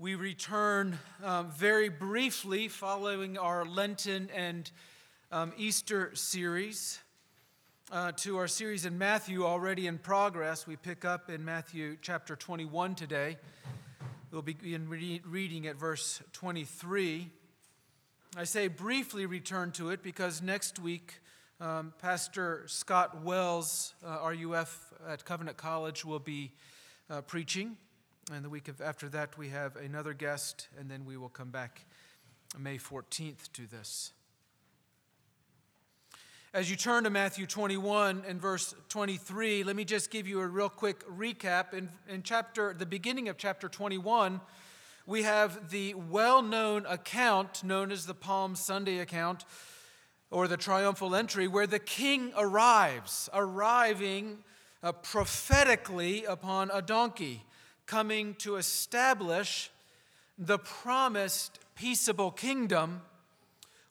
We return um, very briefly following our Lenten and um, Easter series uh, to our series in Matthew already in progress. We pick up in Matthew chapter 21 today. We'll begin re- reading at verse 23. I say briefly return to it because next week, um, Pastor Scott Wells, uh, RUF at Covenant College, will be uh, preaching. And the week of, after that, we have another guest, and then we will come back May 14th to this. As you turn to Matthew 21 and verse 23, let me just give you a real quick recap. In, in chapter, the beginning of chapter 21, we have the well known account known as the Palm Sunday account or the triumphal entry, where the king arrives, arriving uh, prophetically upon a donkey coming to establish the promised peaceable kingdom,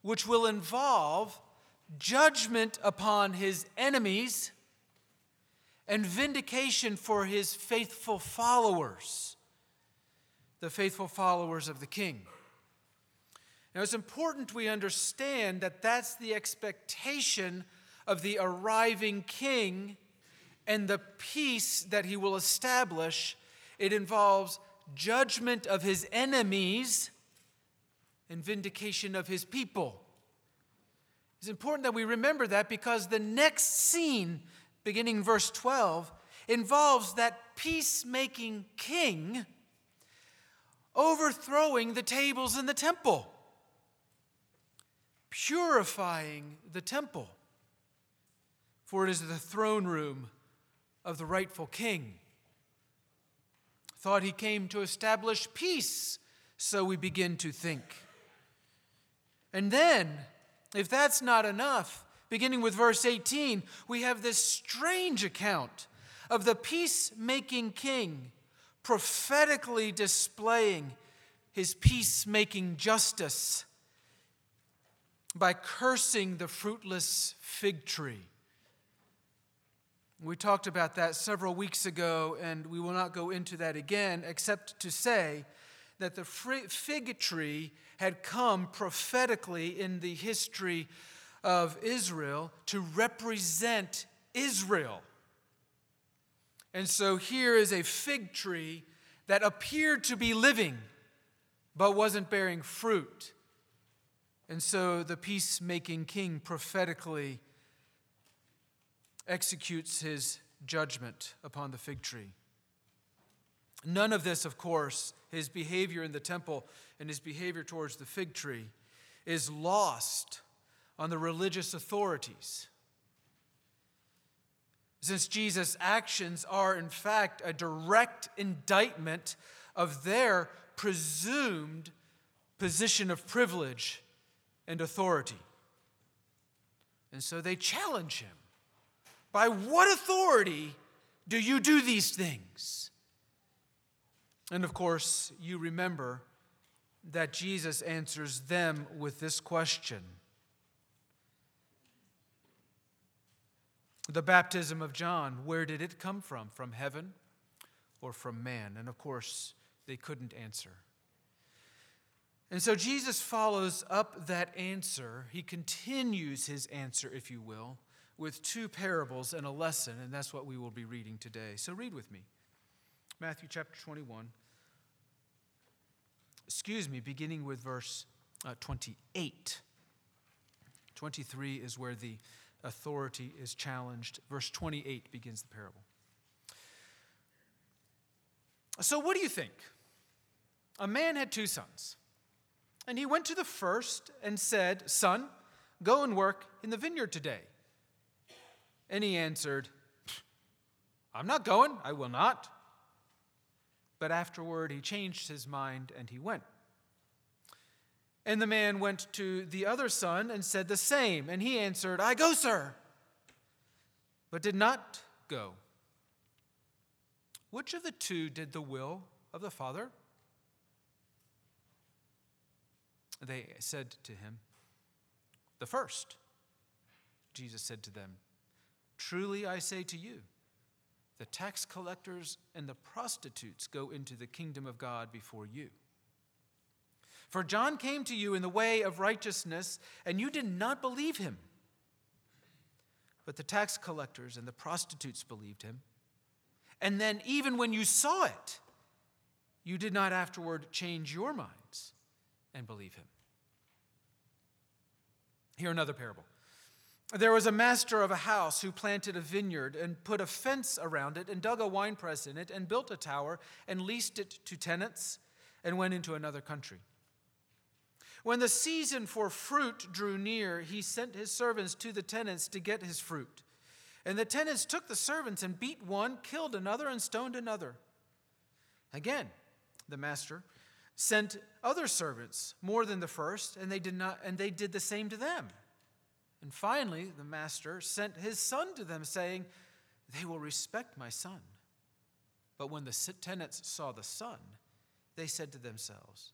which will involve judgment upon his enemies and vindication for his faithful followers, the faithful followers of the king. Now, it's important we understand that that's the expectation of the arriving king and the peace that he will establish it involves judgment of his enemies and vindication of his people. It's important that we remember that because the next scene, beginning verse 12, involves that peacemaking king overthrowing the tables in the temple, purifying the temple, for it is the throne room of the rightful king thought he came to establish peace, so we begin to think. And then, if that's not enough, beginning with verse 18, we have this strange account of the peacemaking king prophetically displaying his peacemaking justice by cursing the fruitless fig tree. We talked about that several weeks ago, and we will not go into that again, except to say that the fig tree had come prophetically in the history of Israel to represent Israel. And so here is a fig tree that appeared to be living, but wasn't bearing fruit. And so the peacemaking king prophetically executes his judgment upon the fig tree. None of this, of course, his behavior in the temple and his behavior towards the fig tree, is lost on the religious authorities. Since Jesus' actions are, in fact, a direct indictment of their presumed position of privilege and authority. And so they challenge him. By what authority do you do these things? And of course, you remember that Jesus answers them with this question The baptism of John, where did it come from? From heaven or from man? And of course, they couldn't answer. And so Jesus follows up that answer. He continues his answer, if you will, with two parables and a lesson, and that's what we will be reading today. So read with me Matthew chapter 21. Excuse me, beginning with verse uh, 28. 23 is where the authority is challenged. Verse 28 begins the parable. So, what do you think? A man had two sons. And he went to the first and said, Son, go and work in the vineyard today. And he answered, I'm not going, I will not. But afterward he changed his mind and he went. And the man went to the other son and said the same. And he answered, I go, sir, but did not go. Which of the two did the will of the Father? They said to him, The first. Jesus said to them, Truly I say to you, the tax collectors and the prostitutes go into the kingdom of God before you. For John came to you in the way of righteousness, and you did not believe him. But the tax collectors and the prostitutes believed him. And then, even when you saw it, you did not afterward change your minds and believe him. Here, another parable. There was a master of a house who planted a vineyard and put a fence around it and dug a winepress in it and built a tower and leased it to tenants and went into another country. When the season for fruit drew near, he sent his servants to the tenants to get his fruit. And the tenants took the servants and beat one, killed another, and stoned another. Again, the master sent other servants more than the first, and they did not and they did the same to them. And finally, the master sent his son to them, saying, They will respect my son. But when the tenants saw the son, they said to themselves,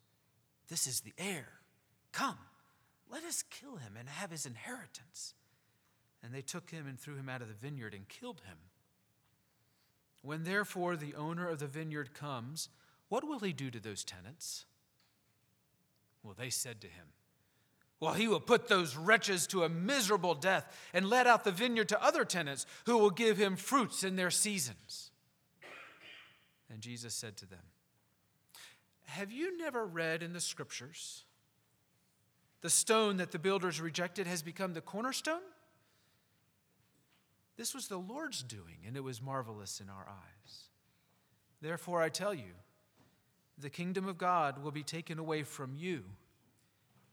This is the heir. Come, let us kill him and have his inheritance. And they took him and threw him out of the vineyard and killed him. When therefore the owner of the vineyard comes, what will he do to those tenants? Well, they said to him, Well, he will put those wretches to a miserable death and let out the vineyard to other tenants who will give him fruits in their seasons. And Jesus said to them, Have you never read in the scriptures? The stone that the builders rejected has become the cornerstone? This was the Lord's doing, and it was marvelous in our eyes. Therefore, I tell you, the kingdom of God will be taken away from you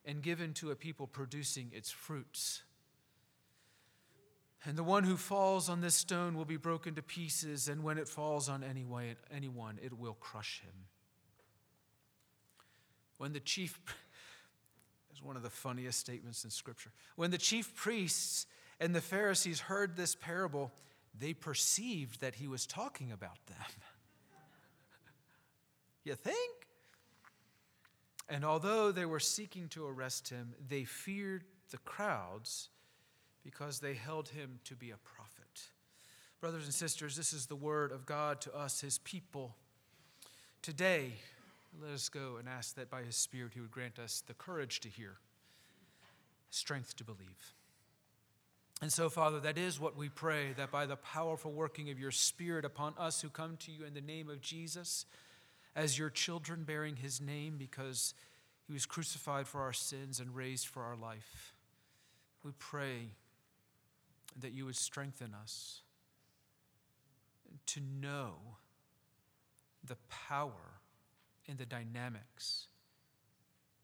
and given to a people producing its fruits. And the one who falls on this stone will be broken to pieces, and when it falls on anyone, it will crush him. When the chief is one of the funniest statements in Scripture. When the chief priests and the Pharisees heard this parable, they perceived that he was talking about them. you think? And although they were seeking to arrest him, they feared the crowds because they held him to be a prophet. Brothers and sisters, this is the word of God to us, his people. Today, let us go and ask that by His Spirit He would grant us the courage to hear, strength to believe. And so, Father, that is what we pray that by the powerful working of your Spirit upon us who come to you in the name of Jesus, as your children bearing his name because he was crucified for our sins and raised for our life, we pray that you would strengthen us to know the power and the dynamics,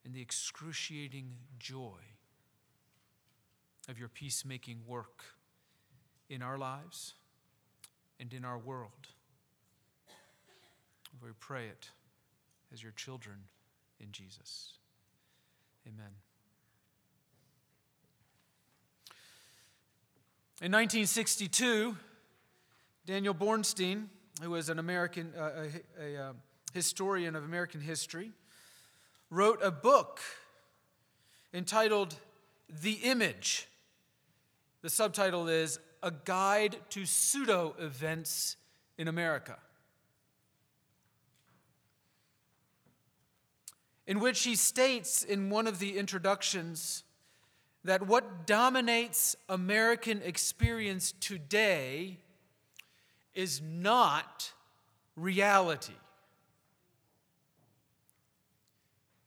and the excruciating joy of your peacemaking work in our lives and in our world. We pray it as your children in Jesus. Amen. In 1962, Daniel Boorstin, who was an American, uh, a, a, a, historian of American history, wrote a book entitled The Image. The subtitle is A Guide to Pseudo Events in America. In which he states in one of the introductions that what dominates American experience today is not reality.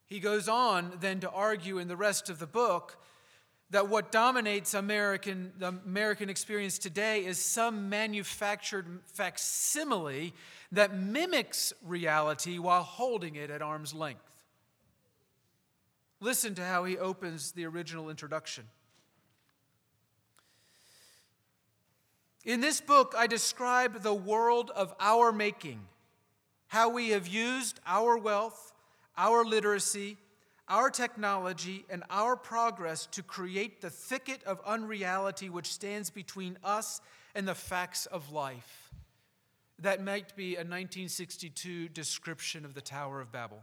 He goes on then to argue in the rest of the book that what dominates American, the American experience today is some manufactured facsimile that mimics reality while holding it at arm's length. Listen to how he opens the original introduction. In this book, I describe the world of our making, how we have used our wealth our literacy, our technology, and our progress to create the thicket of unreality which stands between us and the facts of life. That might be a 1962 description of the Tower of Babel.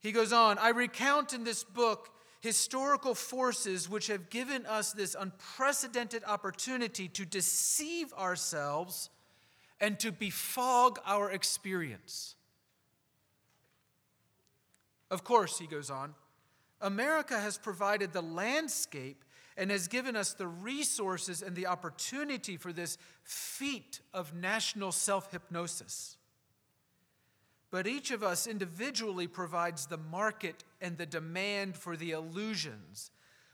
He goes on I recount in this book historical forces which have given us this unprecedented opportunity to deceive ourselves and to befog our experience. Of course, he goes on, America has provided the landscape and has given us the resources and the opportunity for this feat of national self hypnosis. But each of us individually provides the market and the demand for the illusions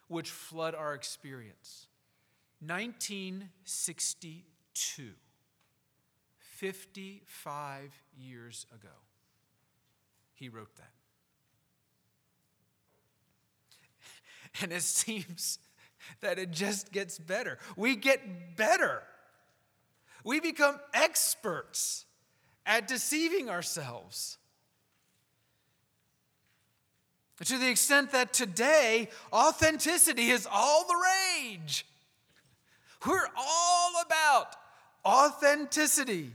which flood our experience. 1962, 55 years ago, he wrote that. And it seems that it just gets better. We get better. We become experts at deceiving ourselves. To the extent that today, authenticity is all the rage. We're all about authenticity.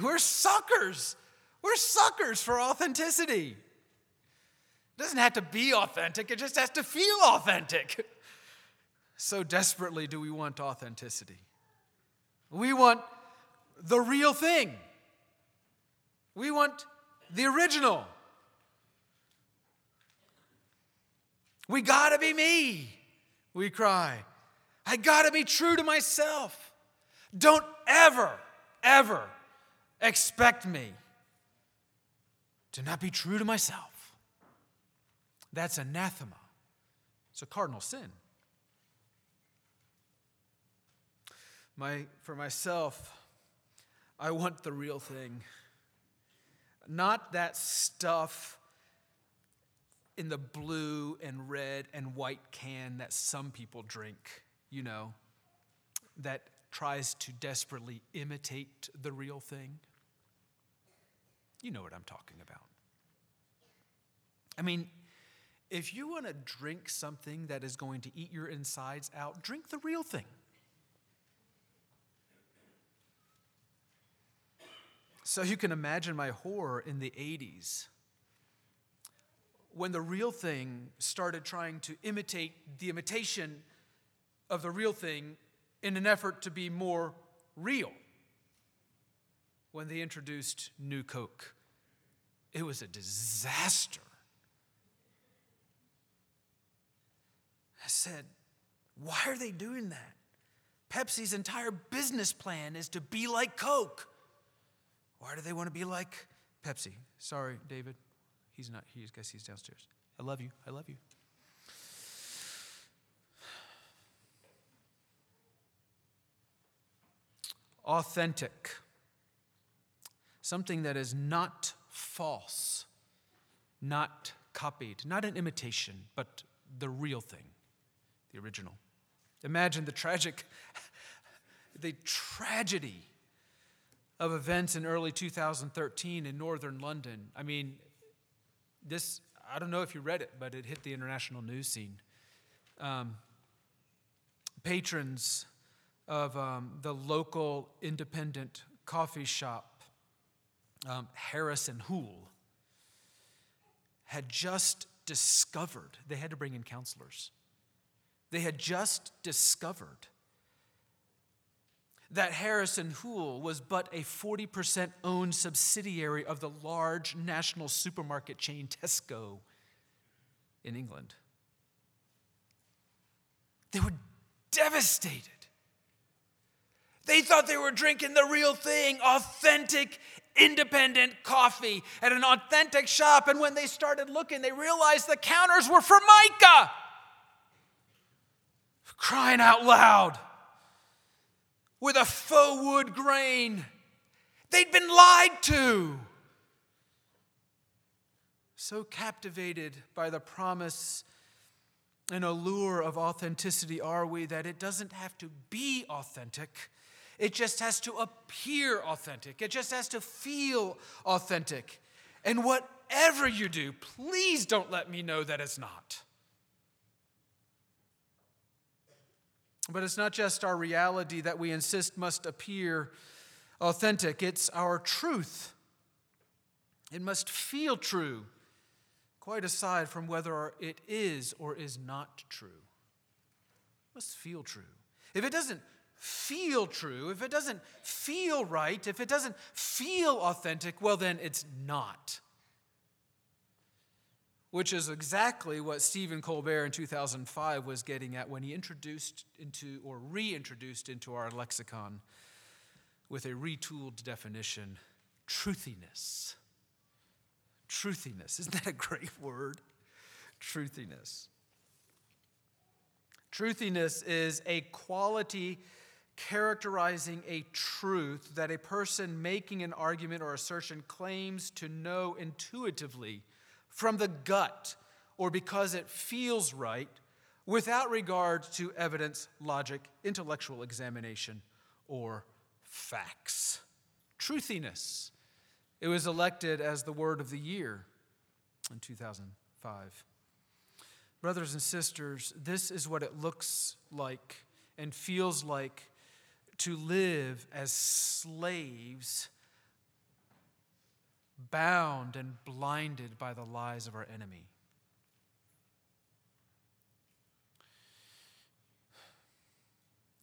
We're suckers. We're suckers for authenticity. It doesn't have to be authentic, it just has to feel authentic. So desperately do we want authenticity. We want the real thing. We want the original. We gotta be me, we cry. I gotta be true to myself. Don't ever, ever expect me to not be true to myself. That's anathema. It's a cardinal sin. My, for myself, I want the real thing. Not that stuff in the blue and red and white can that some people drink, you know, that tries to desperately imitate the real thing. You know what I'm talking about. I mean, if you want to drink something that is going to eat your insides out, drink the real thing. So you can imagine my horror in the 80s when the real thing started trying to imitate the imitation of the real thing in an effort to be more real. When they introduced New Coke, it was a disaster. I said, Why are they doing that? Pepsi's entire business plan is to be like Coke. Why do they want to be like Pepsi? Sorry, David. He's not here. I guess he's downstairs. I love you. I love you. Authentic. Something that is not false, not copied, not an imitation, but the real thing, the original. Imagine the tragic, the tragedy of events in early 2013 in northern London. I mean, this, I don't know if you read it, but it hit the international news scene. Um, patrons of um, the local independent coffee shop, um, Harris and Hoole, had just discovered, they had to bring in counselors. They had just discovered that Harrison and Hoole was but a 40% owned subsidiary of the large national supermarket chain Tesco in England. They were devastated. They thought they were drinking the real thing, authentic, independent coffee at an authentic shop. And when they started looking, they realized the counters were Formica. Crying out loud with a faux wood grain. They'd been lied to. So captivated by the promise and allure of authenticity are we that it doesn't have to be authentic. It just has to appear authentic. It just has to feel authentic. And whatever you do, please don't let me know that it's not. But it's not just our reality that we insist must appear authentic, it's our truth. It must feel true, quite aside from whether it is or is not true. It must feel true. If it doesn't feel true, if it doesn't feel right, if it doesn't feel authentic, well, then it's not. Which is exactly what Stephen Colbert in 2005 was getting at when he introduced into or reintroduced into our lexicon with a retooled definition truthiness. Truthiness. Isn't that a great word? Truthiness. Truthiness is a quality characterizing a truth that a person making an argument or assertion claims to know intuitively from the gut or because it feels right without regard to evidence, logic, intellectual examination, or facts. Truthiness. It was elected as the word of the year in 2005. Brothers and sisters, this is what it looks like and feels like to live as slaves, bound and blinded by the lies of our enemy.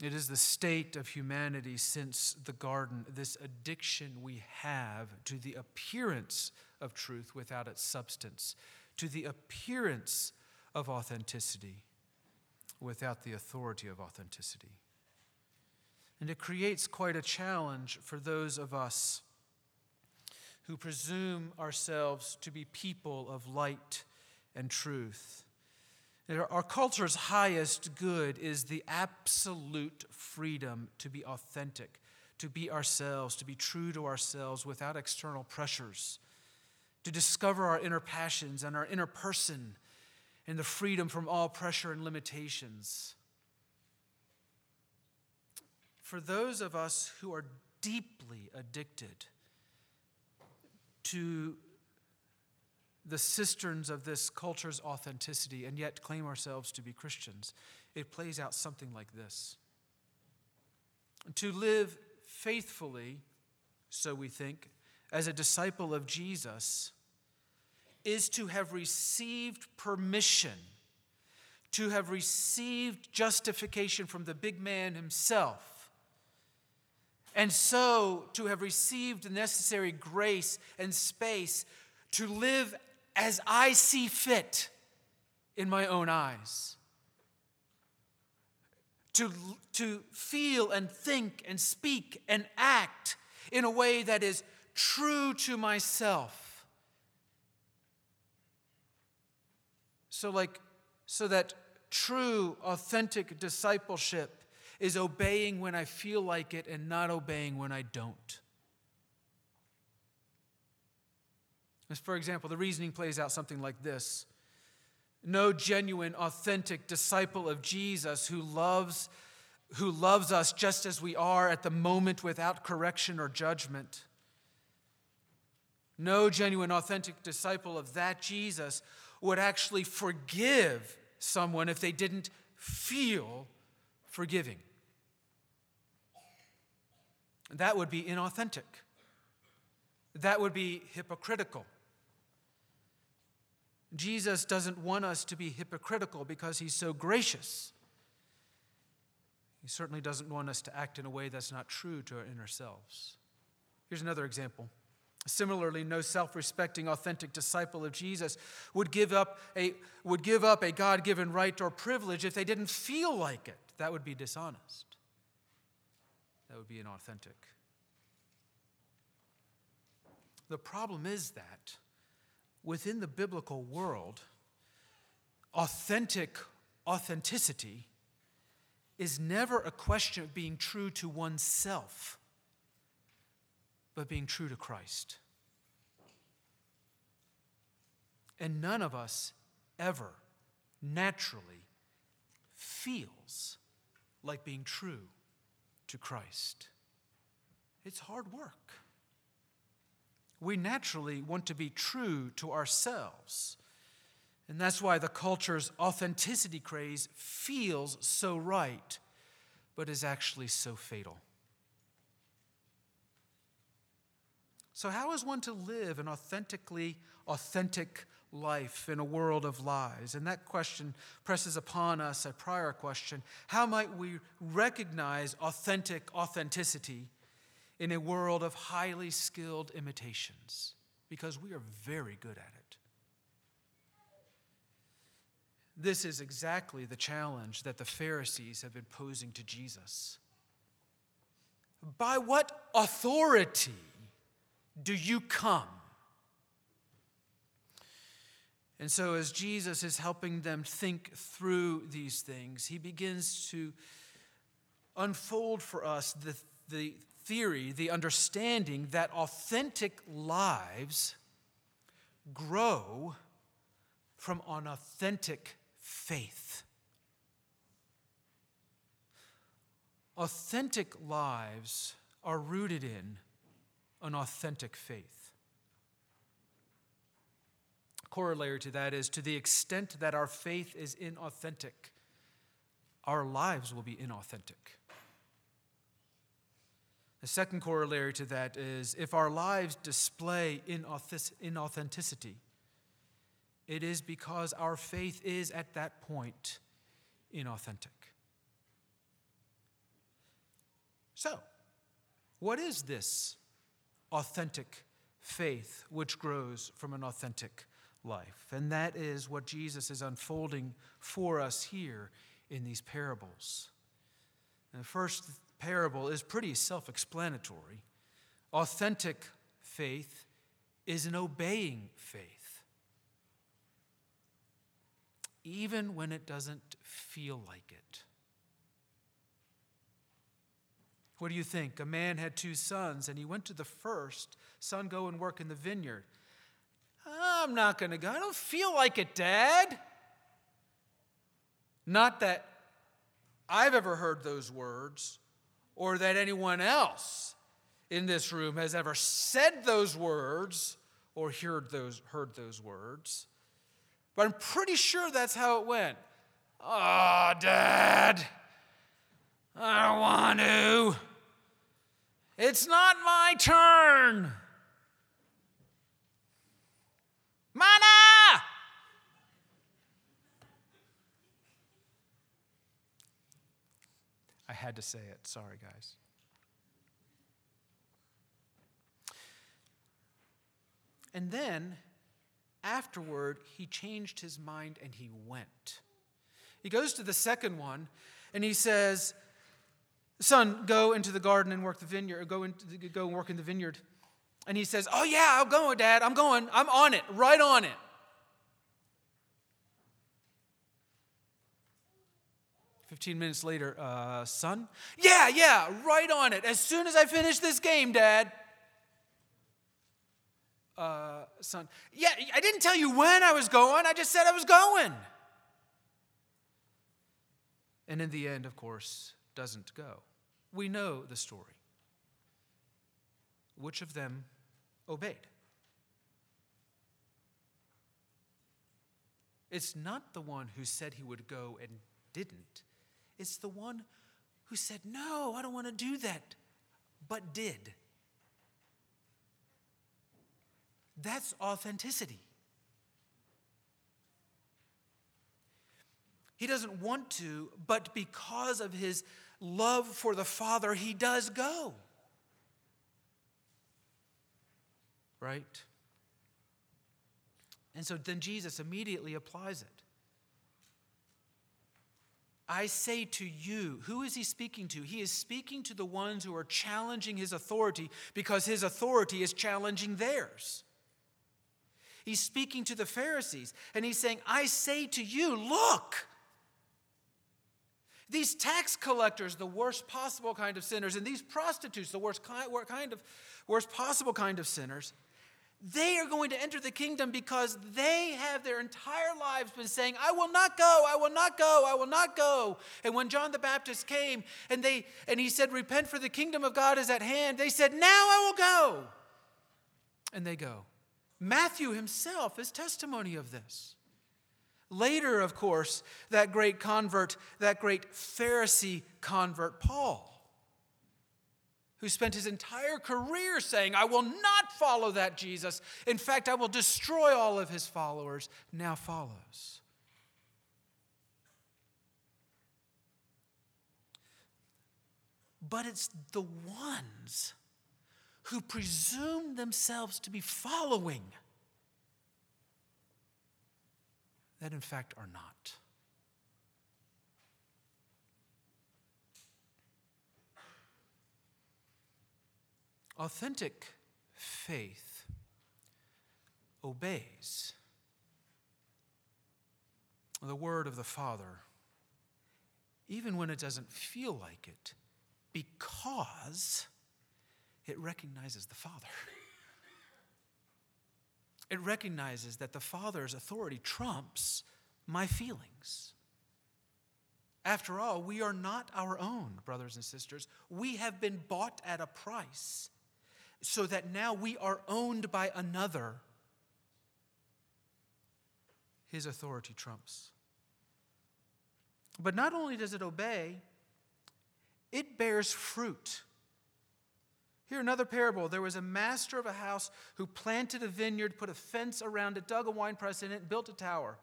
It is the state of humanity since the garden, this addiction we have to the appearance of truth without its substance, to the appearance of authenticity without the authority of authenticity. And it creates quite a challenge for those of us who presume ourselves to be people of light and truth. Our culture's highest good is the absolute freedom to be authentic, to be ourselves, to be true to ourselves without external pressures, to discover our inner passions and our inner person and the freedom from all pressure and limitations. For those of us who are deeply addicted to the cisterns of this culture's authenticity and yet claim ourselves to be Christians, it plays out something like this. To live faithfully, so we think, as a disciple of Jesus is to have received permission, to have received justification from the big man himself, and so to have received the necessary grace and space to live as I see fit in my own eyes. To, to feel and think and speak and act in a way that is true to myself. So, like, so that true, authentic discipleship is obeying when I feel like it and not obeying when I don't. As for example, the reasoning plays out something like this No genuine, authentic disciple of Jesus who loves, who loves us just as we are at the moment without correction or judgment. No genuine, authentic disciple of that Jesus would actually forgive someone if they didn't feel forgiving. That would be inauthentic. That would be hypocritical. Jesus doesn't want us to be hypocritical because he's so gracious. He certainly doesn't want us to act in a way that's not true to our inner selves. Here's another example. Similarly, no self respecting, authentic disciple of Jesus would give up a, would give up a God given right or privilege if they didn't feel like it. That would be dishonest. That would be inauthentic. The problem is that within the biblical world, authentic authenticity is never a question of being true to oneself, but being true to Christ. And none of us ever naturally feels like being true to Christ. It's hard work we naturally want to be true to ourselves. And that's why the culture's authenticity craze feels so right, but is actually so fatal. So, how is one to live an authentically authentic life in a world of lies? And that question presses upon us a prior question How might we recognize authentic authenticity in a world of highly skilled imitations because we are very good at it. This is exactly the challenge that the Pharisees have been posing to Jesus. By what authority do you come? And so, as Jesus is helping them think through these things, he begins to unfold for us the, the theory, the understanding that authentic lives grow from an authentic faith. Authentic lives are rooted in an authentic faith. Corollary to that is to the extent that our faith is inauthentic, our lives will be inauthentic. The second corollary to that is if our lives display inauthenticity, it is because our faith is at that point inauthentic. So, what is this authentic faith which grows from an authentic life? And that is what Jesus is unfolding for us here in these parables. And the first parable is pretty self explanatory. Authentic faith is an obeying faith even when it doesn't feel like it. What do you think? A man had two sons, and he went to the first. Son, go and work in the vineyard. I'm not going to go. I don't feel like it, Dad. Not that I've ever heard those words or that anyone else in this room has ever said those words or heard those, heard those words. But I'm pretty sure that's how it went. Oh, Dad, I don't want to. It's not my turn. Mana! I had to say it. Sorry, guys. And then afterward, he changed his mind and he went. He goes to the second one and he says, Son, go into the garden and work the vineyard, go, into the, go and work in the vineyard. And he says, Oh, yeah, I'm going, Dad. I'm going. I'm on it, right on it. Fifteen minutes later, uh, son, yeah, yeah, right on it. As soon as I finish this game, Dad uh, son, Yeah, I didn't tell you when I was going, I just said I was going. And in the end, of course, doesn't go. We know the story. Which of them obeyed? It's not the one who said he would go and didn't. It's the one who said, No, I don't want to do that, but did. That's authenticity. He doesn't want to, but because of his love for the Father, he does go. Right? And so then Jesus immediately applies it. I say to you, who is he speaking to? He is speaking to the ones who are challenging his authority because his authority is challenging theirs. He's speaking to the Pharisees and he's saying, I say to you, look. These tax collectors, the worst possible kind of sinners, and these prostitutes, the worst kind of worst possible kind of sinners, they are going to enter the kingdom because they have their entire lives been saying, I will not go, I will not go, I will not go. And when John the Baptist came and they and he said, Repent for the kingdom of God is at hand, they said, Now I will go. And they go. Matthew himself is testimony of this. Later, of course, that great convert, that great Pharisee convert, Paul, who spent his entire career saying, I will not follow that Jesus. In fact, I will destroy all of his followers, now follows. But it's the ones who presume themselves to be following that in fact are not. Authentic faith obeys the word of the Father, even when it doesn't feel like it, because it recognizes the Father. It recognizes that the Father's authority trumps my feelings. After all, we are not our own, brothers and sisters. We have been bought at a price so that now we are owned by another. His authority trumps. But not only does it obey, it bears fruit. Here, another parable. There was a master of a house who planted a vineyard, put a fence around it, dug a wine press in it, and built a tower.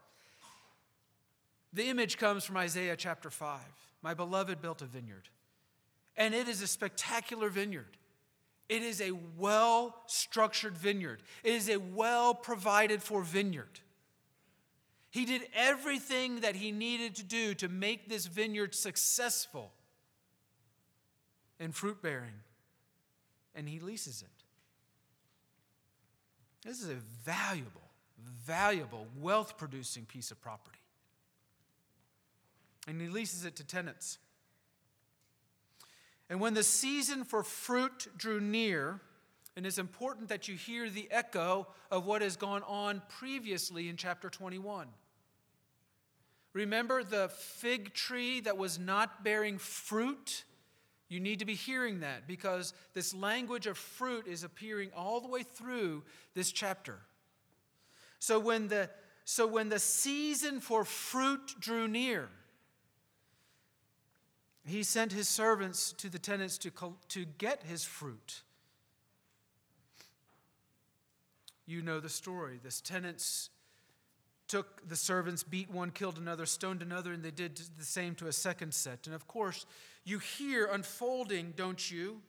The image comes from Isaiah chapter 5. My beloved built a vineyard. And it is a spectacular vineyard. It is a well structured vineyard, it is a well provided for vineyard. He did everything that he needed to do to make this vineyard successful and fruit bearing, and he leases it. This is a valuable, valuable, wealth producing piece of property. And he leases it to tenants. And when the season for fruit drew near, and it's important that you hear the echo of what has gone on previously in chapter 21. Remember the fig tree that was not bearing fruit? You need to be hearing that because this language of fruit is appearing all the way through this chapter. So when the, so when the season for fruit drew near, he sent his servants to the tenants to, to get his fruit. You know the story. This tenants took the servants, beat one, killed another, stoned another, and they did the same to a second set. And of course, you hear unfolding, don't you,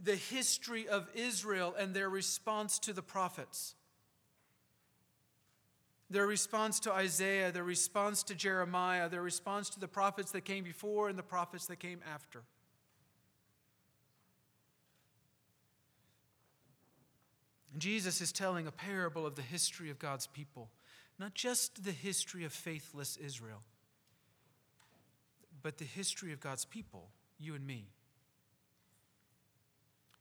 the history of Israel and their response to the prophets. Their response to Isaiah, their response to Jeremiah, their response to the prophets that came before and the prophets that came after. Jesus is telling a parable of the history of God's people not just the history of faithless Israel, but the history of God's people, you and me.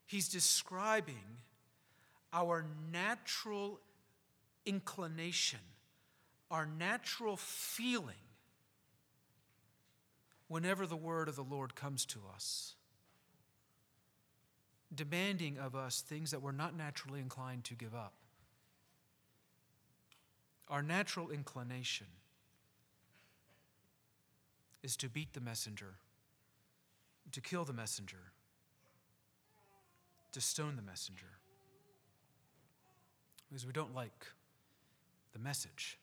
He's describing our natural inclination, our natural feeling whenever the word of the Lord comes to us, demanding of us things that we're not naturally inclined to give up our natural inclination is to beat the messenger, to kill the messenger, to stone the messenger. Because we don't like the message.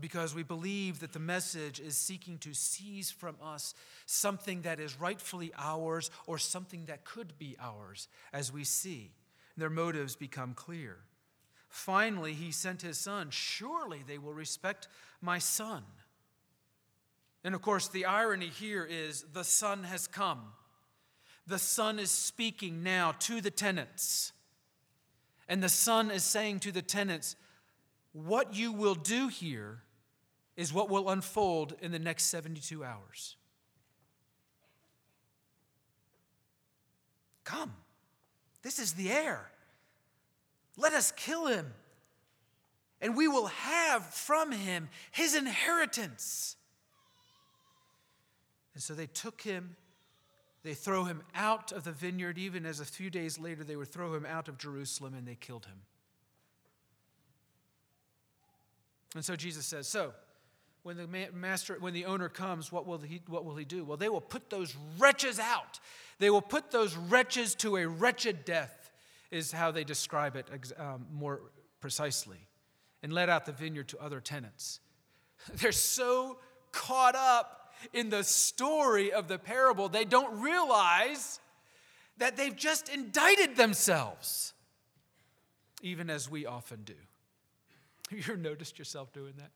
Because we believe that the message is seeking to seize from us something that is rightfully ours or something that could be ours, as we see. Their motives become clear. Finally, he sent his son. Surely they will respect my son. And of course, the irony here is the son has come. The son is speaking now to the tenants. And the son is saying to the tenants, What you will do here is what will unfold in the next 72 hours. Come, this is the heir. Let us kill him, and we will have from him his inheritance. And so they took him, they throw him out of the vineyard, even as a few days later they would throw him out of Jerusalem, and they killed him. And so Jesus says, So, when the master, when the owner comes, what will he, what will he do? Well, they will put those wretches out. They will put those wretches to a wretched death is how they describe it um, more precisely, and let out the vineyard to other tenants. They're so caught up in the story of the parable, they don't realize that they've just indicted themselves, even as we often do. Have you ever noticed yourself doing that?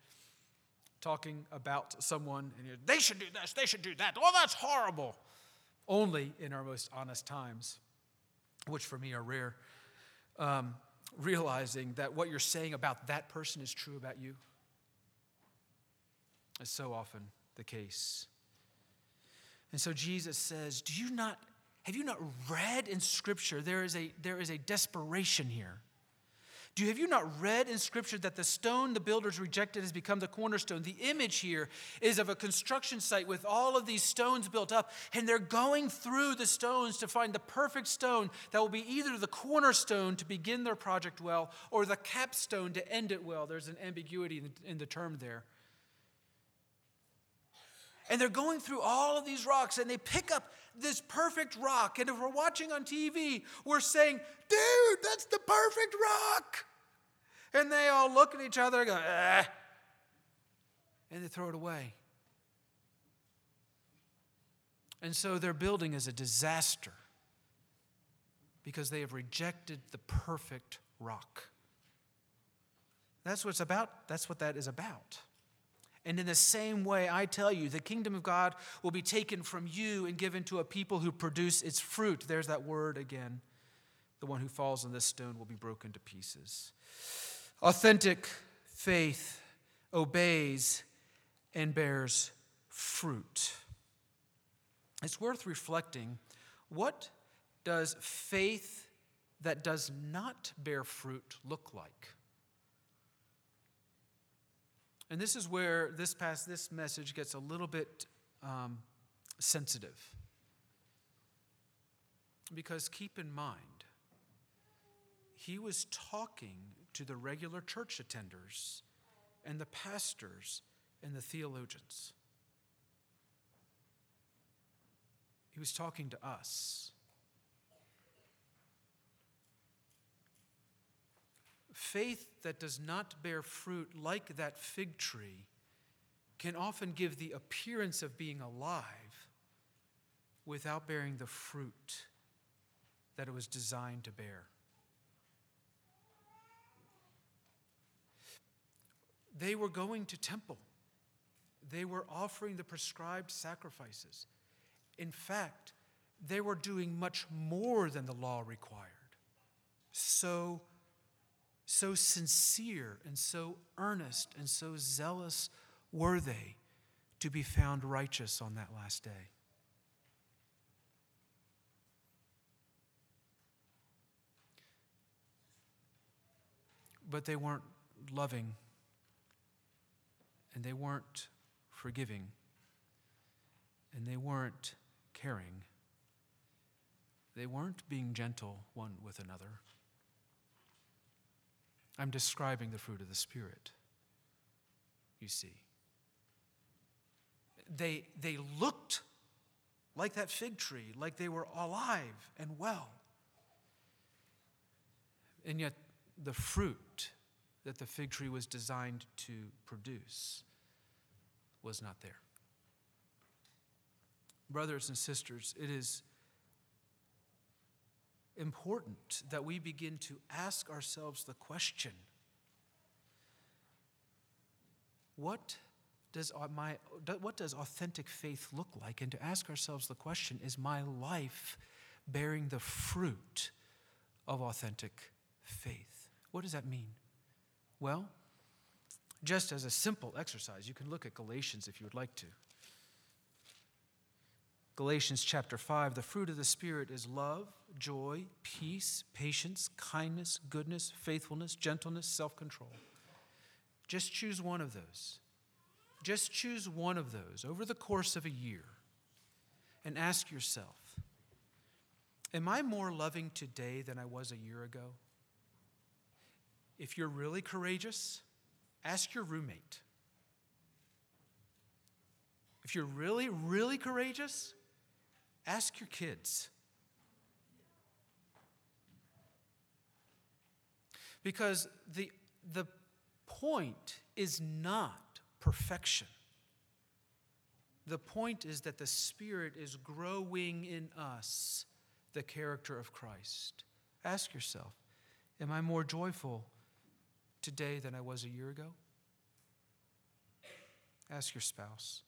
Talking about someone, and they should do this, they should do that. Oh, that's horrible. only in our most honest times, which for me are rare, um, realizing that what you're saying about that person is true about you. Is so often the case. And so Jesus says, Do you not, have you not read in Scripture? There is a, there is a desperation here. Do have you not read in Scripture that the stone the builders rejected has become the cornerstone? The image here is of a construction site with all of these stones built up, and they're going through the stones to find the perfect stone that will be either the cornerstone to begin their project well or the capstone to end it well. There's an ambiguity in the term there. And they're going through all of these rocks and they pick up this perfect rock. And if we're watching on TV, we're saying, dude, that's the perfect rock. And they all look at each other and go, eh. And they throw it away. And so their building is a disaster because they have rejected the perfect rock. That's what it's about. That's what that is about. And in the same way, I tell you, the kingdom of God will be taken from you and given to a people who produce its fruit. There's that word again. The one who falls on this stone will be broken to pieces. Authentic faith obeys and bears fruit. It's worth reflecting what does faith that does not bear fruit look like? And this is where this past this message gets a little bit um, sensitive. Because keep in mind, he was talking to the regular church attenders and the pastors and the theologians. He was talking to us. Faith that does not bear fruit like that fig tree can often give the appearance of being alive without bearing the fruit that it was designed to bear. They were going to temple. They were offering the prescribed sacrifices. In fact, they were doing much more than the law required. So so sincere and so earnest and so zealous were they to be found righteous on that last day. But they weren't loving and they weren't forgiving and they weren't caring. They weren't being gentle one with another. I'm describing the fruit of the Spirit, you see. They, they looked like that fig tree, like they were alive and well. And yet, the fruit that the fig tree was designed to produce was not there. Brothers and sisters, it is important that we begin to ask ourselves the question what does, my, what does authentic faith look like? And to ask ourselves the question is my life bearing the fruit of authentic faith? What does that mean? Well, just as a simple exercise, you can look at Galatians if you would like to. Galatians chapter 5 the fruit of the Spirit is love, joy, peace, patience, kindness, goodness, faithfulness, gentleness, self control. Just choose one of those. Just choose one of those over the course of a year and ask yourself Am I more loving today than I was a year ago? If you're really courageous, ask your roommate. If you're really, really courageous, Ask your kids. Because the, the point is not perfection. The point is that the Spirit is growing in us the character of Christ. Ask yourself Am I more joyful today than I was a year ago? Ask your spouse.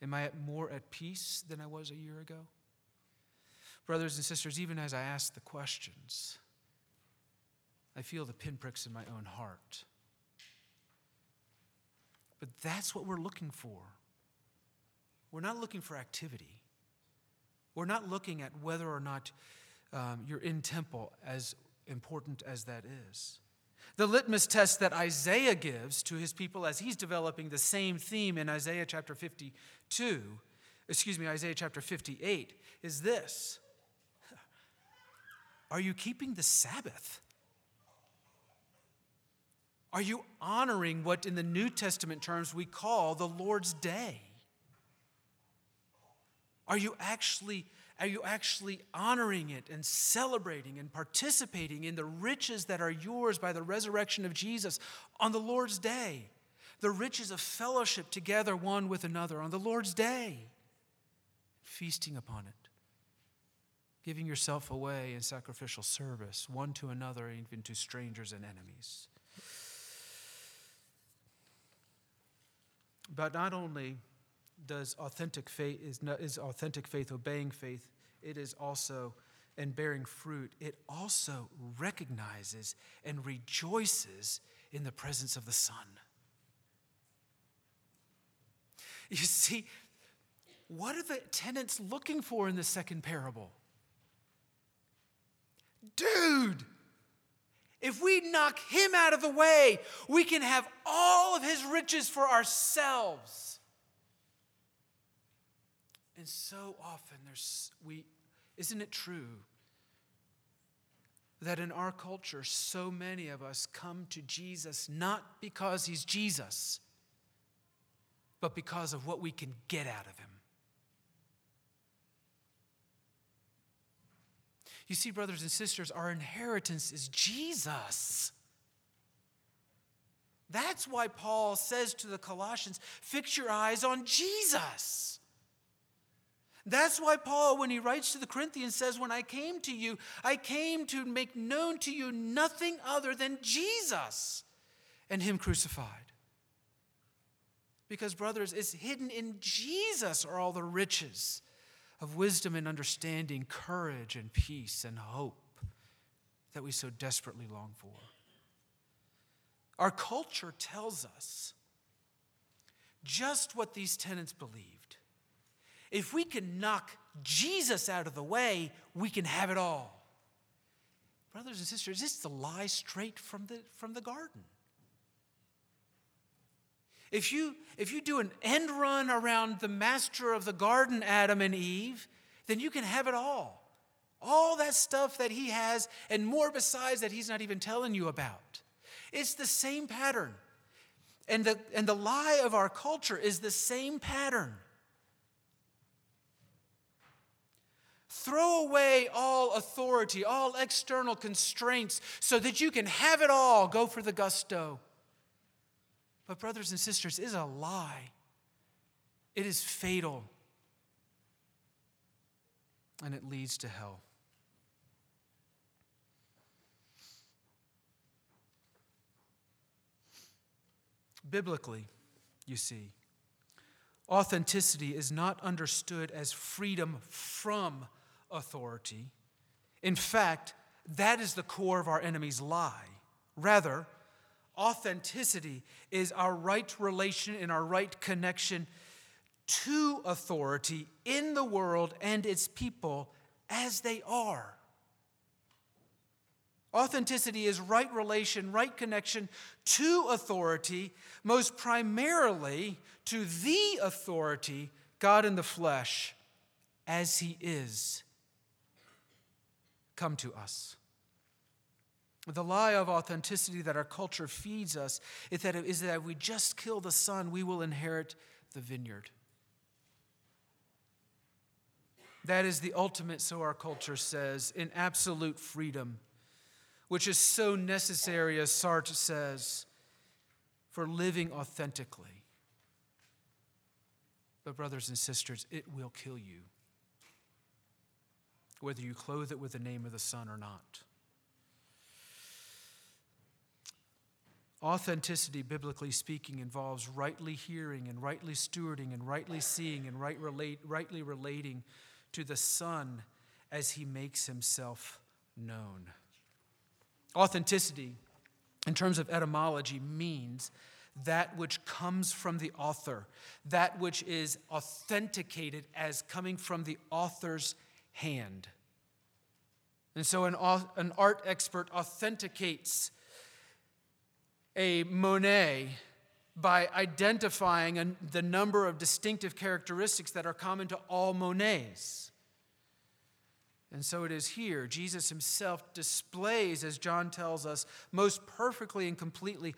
Am I more at peace than I was a year ago? Brothers and sisters, even as I ask the questions, I feel the pinpricks in my own heart. But that's what we're looking for. We're not looking for activity. We're not looking at whether or not um, you're in temple, as important as that is. The litmus test that Isaiah gives to his people as he's developing the same theme in Isaiah chapter 52, excuse me, Isaiah chapter 58, is this Are you keeping the Sabbath? Are you honoring what in the New Testament terms we call the Lord's Day? Are you actually are you actually honoring it and celebrating and participating in the riches that are yours by the resurrection of Jesus on the Lord's day? The riches of fellowship together one with another on the Lord's day, feasting upon it, giving yourself away in sacrificial service, one to another, even to strangers and enemies. But not only does authentic faith is, is authentic faith obeying faith, it is also and bearing fruit, it also recognizes and rejoices in the presence of the Son. You see, what are the tenants looking for in the second parable? Dude, if we knock him out of the way, we can have all of his riches for ourselves. And so often there's we isn't it true that in our culture so many of us come to Jesus not because he's Jesus, but because of what we can get out of him. You see, brothers and sisters, our inheritance is Jesus. That's why Paul says to the Colossians, fix your eyes on Jesus. That's why Paul, when he writes to the Corinthians, says, When I came to you, I came to make known to you nothing other than Jesus and Him crucified. Because, brothers, it's hidden in Jesus are all the riches of wisdom and understanding, courage and peace and hope that we so desperately long for. Our culture tells us just what these tenants believed. If we can knock Jesus out of the way, we can have it all. Brothers and sisters, it's the lie straight from the, from the garden. If you, if you do an end run around the master of the garden, Adam and Eve, then you can have it all. All that stuff that he has, and more besides that he's not even telling you about. It's the same pattern. And the, and the lie of our culture is the same pattern. Throw away all authority, all external constraints, so that you can have it all. Go for the gusto. But, brothers and sisters, is a lie. It is fatal. And it leads to hell. Biblically, you see, authenticity is not understood as freedom from authority. In fact, that is the core of our enemy's lie. Rather, Authenticity is our right relation and our right connection to authority in the world and its people as they are. Authenticity is right relation, right connection to authority, most primarily to the authority, God in the flesh, as He is come to us. The lie of authenticity that our culture feeds us is that, is that if we just kill the son, we will inherit the vineyard. That is the ultimate, so our culture says, in absolute freedom, which is so necessary, as Sartre says, for living authentically. But, brothers and sisters, it will kill you, whether you clothe it with the name of the Son or not. Authenticity, biblically speaking, involves rightly hearing and rightly stewarding and rightly seeing and right relate, rightly relating to the Son as he makes himself known. Authenticity, in terms of etymology, means that which comes from the author, that which is authenticated as coming from the author's hand. And so an, an art expert authenticates a Monet by identifying a, the number of distinctive characteristics that are common to all Monets. And so it is here. Jesus himself displays, as John tells us, most perfectly and completely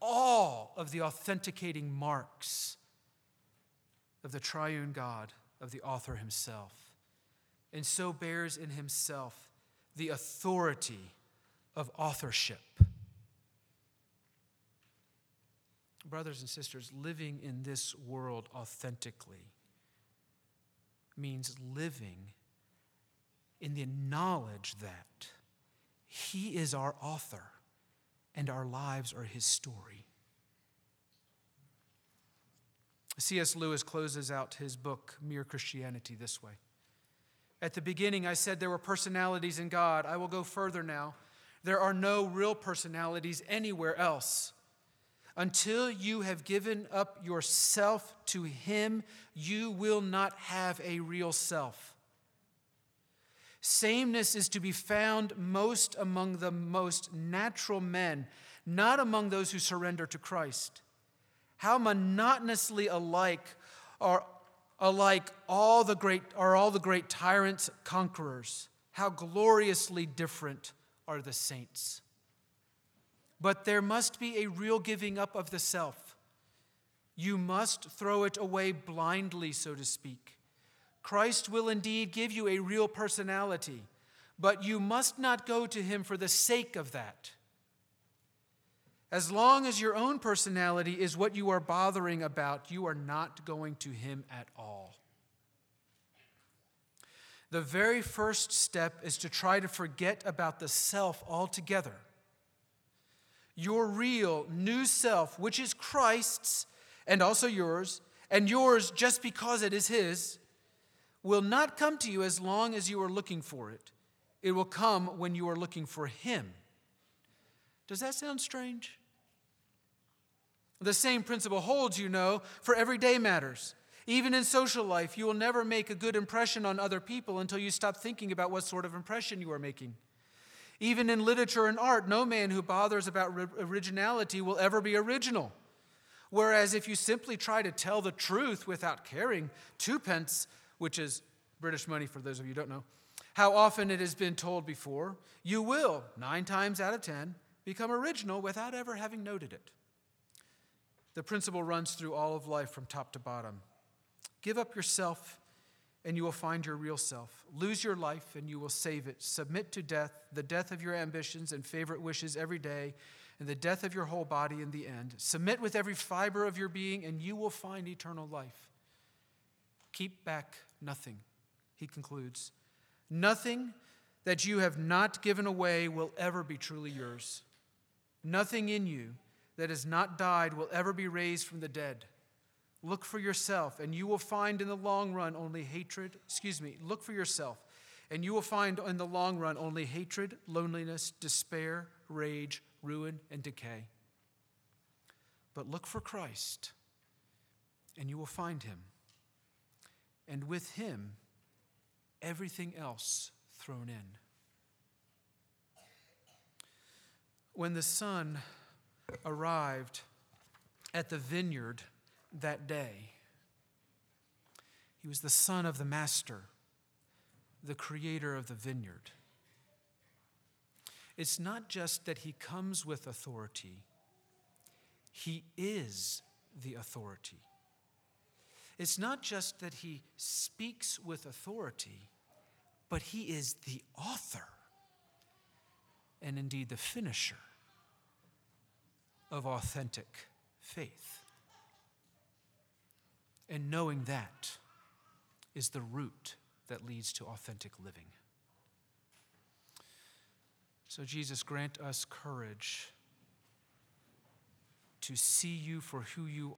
all of the authenticating marks of the triune God, of the author himself, and so bears in himself the authority of authorship. Brothers and sisters, living in this world authentically means living in the knowledge that He is our author and our lives are His story. C.S. Lewis closes out his book, Mere Christianity, this way. At the beginning, I said there were personalities in God. I will go further now. There are no real personalities anywhere else. Until you have given up yourself to Him, you will not have a real self. Sameness is to be found most among the most natural men, not among those who surrender to Christ. How monotonously alike are alike all the great are all the great tyrants conquerors. How gloriously different are the saints. But there must be a real giving up of the self. You must throw it away blindly, so to speak. Christ will indeed give you a real personality, but you must not go to him for the sake of that. As long as your own personality is what you are bothering about, you are not going to him at all. The very first step is to try to forget about the self altogether. Your real new self, which is Christ's and also yours, and yours just because it is his, will not come to you as long as you are looking for it. It will come when you are looking for Him. Does that sound strange? The same principle holds, you know, for everyday matters. Even in social life, you will never make a good impression on other people until you stop thinking about what sort of impression you are making. Even in literature and art, no man who bothers about originality will ever be original. Whereas if you simply try to tell the truth without caring twopence which is British money for those of you who don't know, how often it has been told before, you will, nine times out of ten, become original without ever having noted it. The principle runs through all of life from top to bottom. Give up yourself and you will find your real self. Lose your life and you will save it. Submit to death, the death of your ambitions and favorite wishes every day, and the death of your whole body in the end. Submit with every fiber of your being and you will find eternal life. Keep back nothing, he concludes. Nothing that you have not given away will ever be truly yours. Nothing in you that has not died will ever be raised from the dead. Look for yourself, and you will find in the long run only hatred. Excuse me, look for yourself, and you will find in the long run only hatred, loneliness, despair, rage, ruin, and decay. But look for Christ, and you will find him and with him, everything else thrown in. When the son arrived at the vineyard that day, he was the son of the master, the creator of the vineyard. It's not just that he comes with authority, he is the authority. It's not just that he speaks with authority, but he is the author and indeed the finisher of authentic faith. And knowing that is the root that leads to authentic living. So, Jesus, grant us courage to see you for who you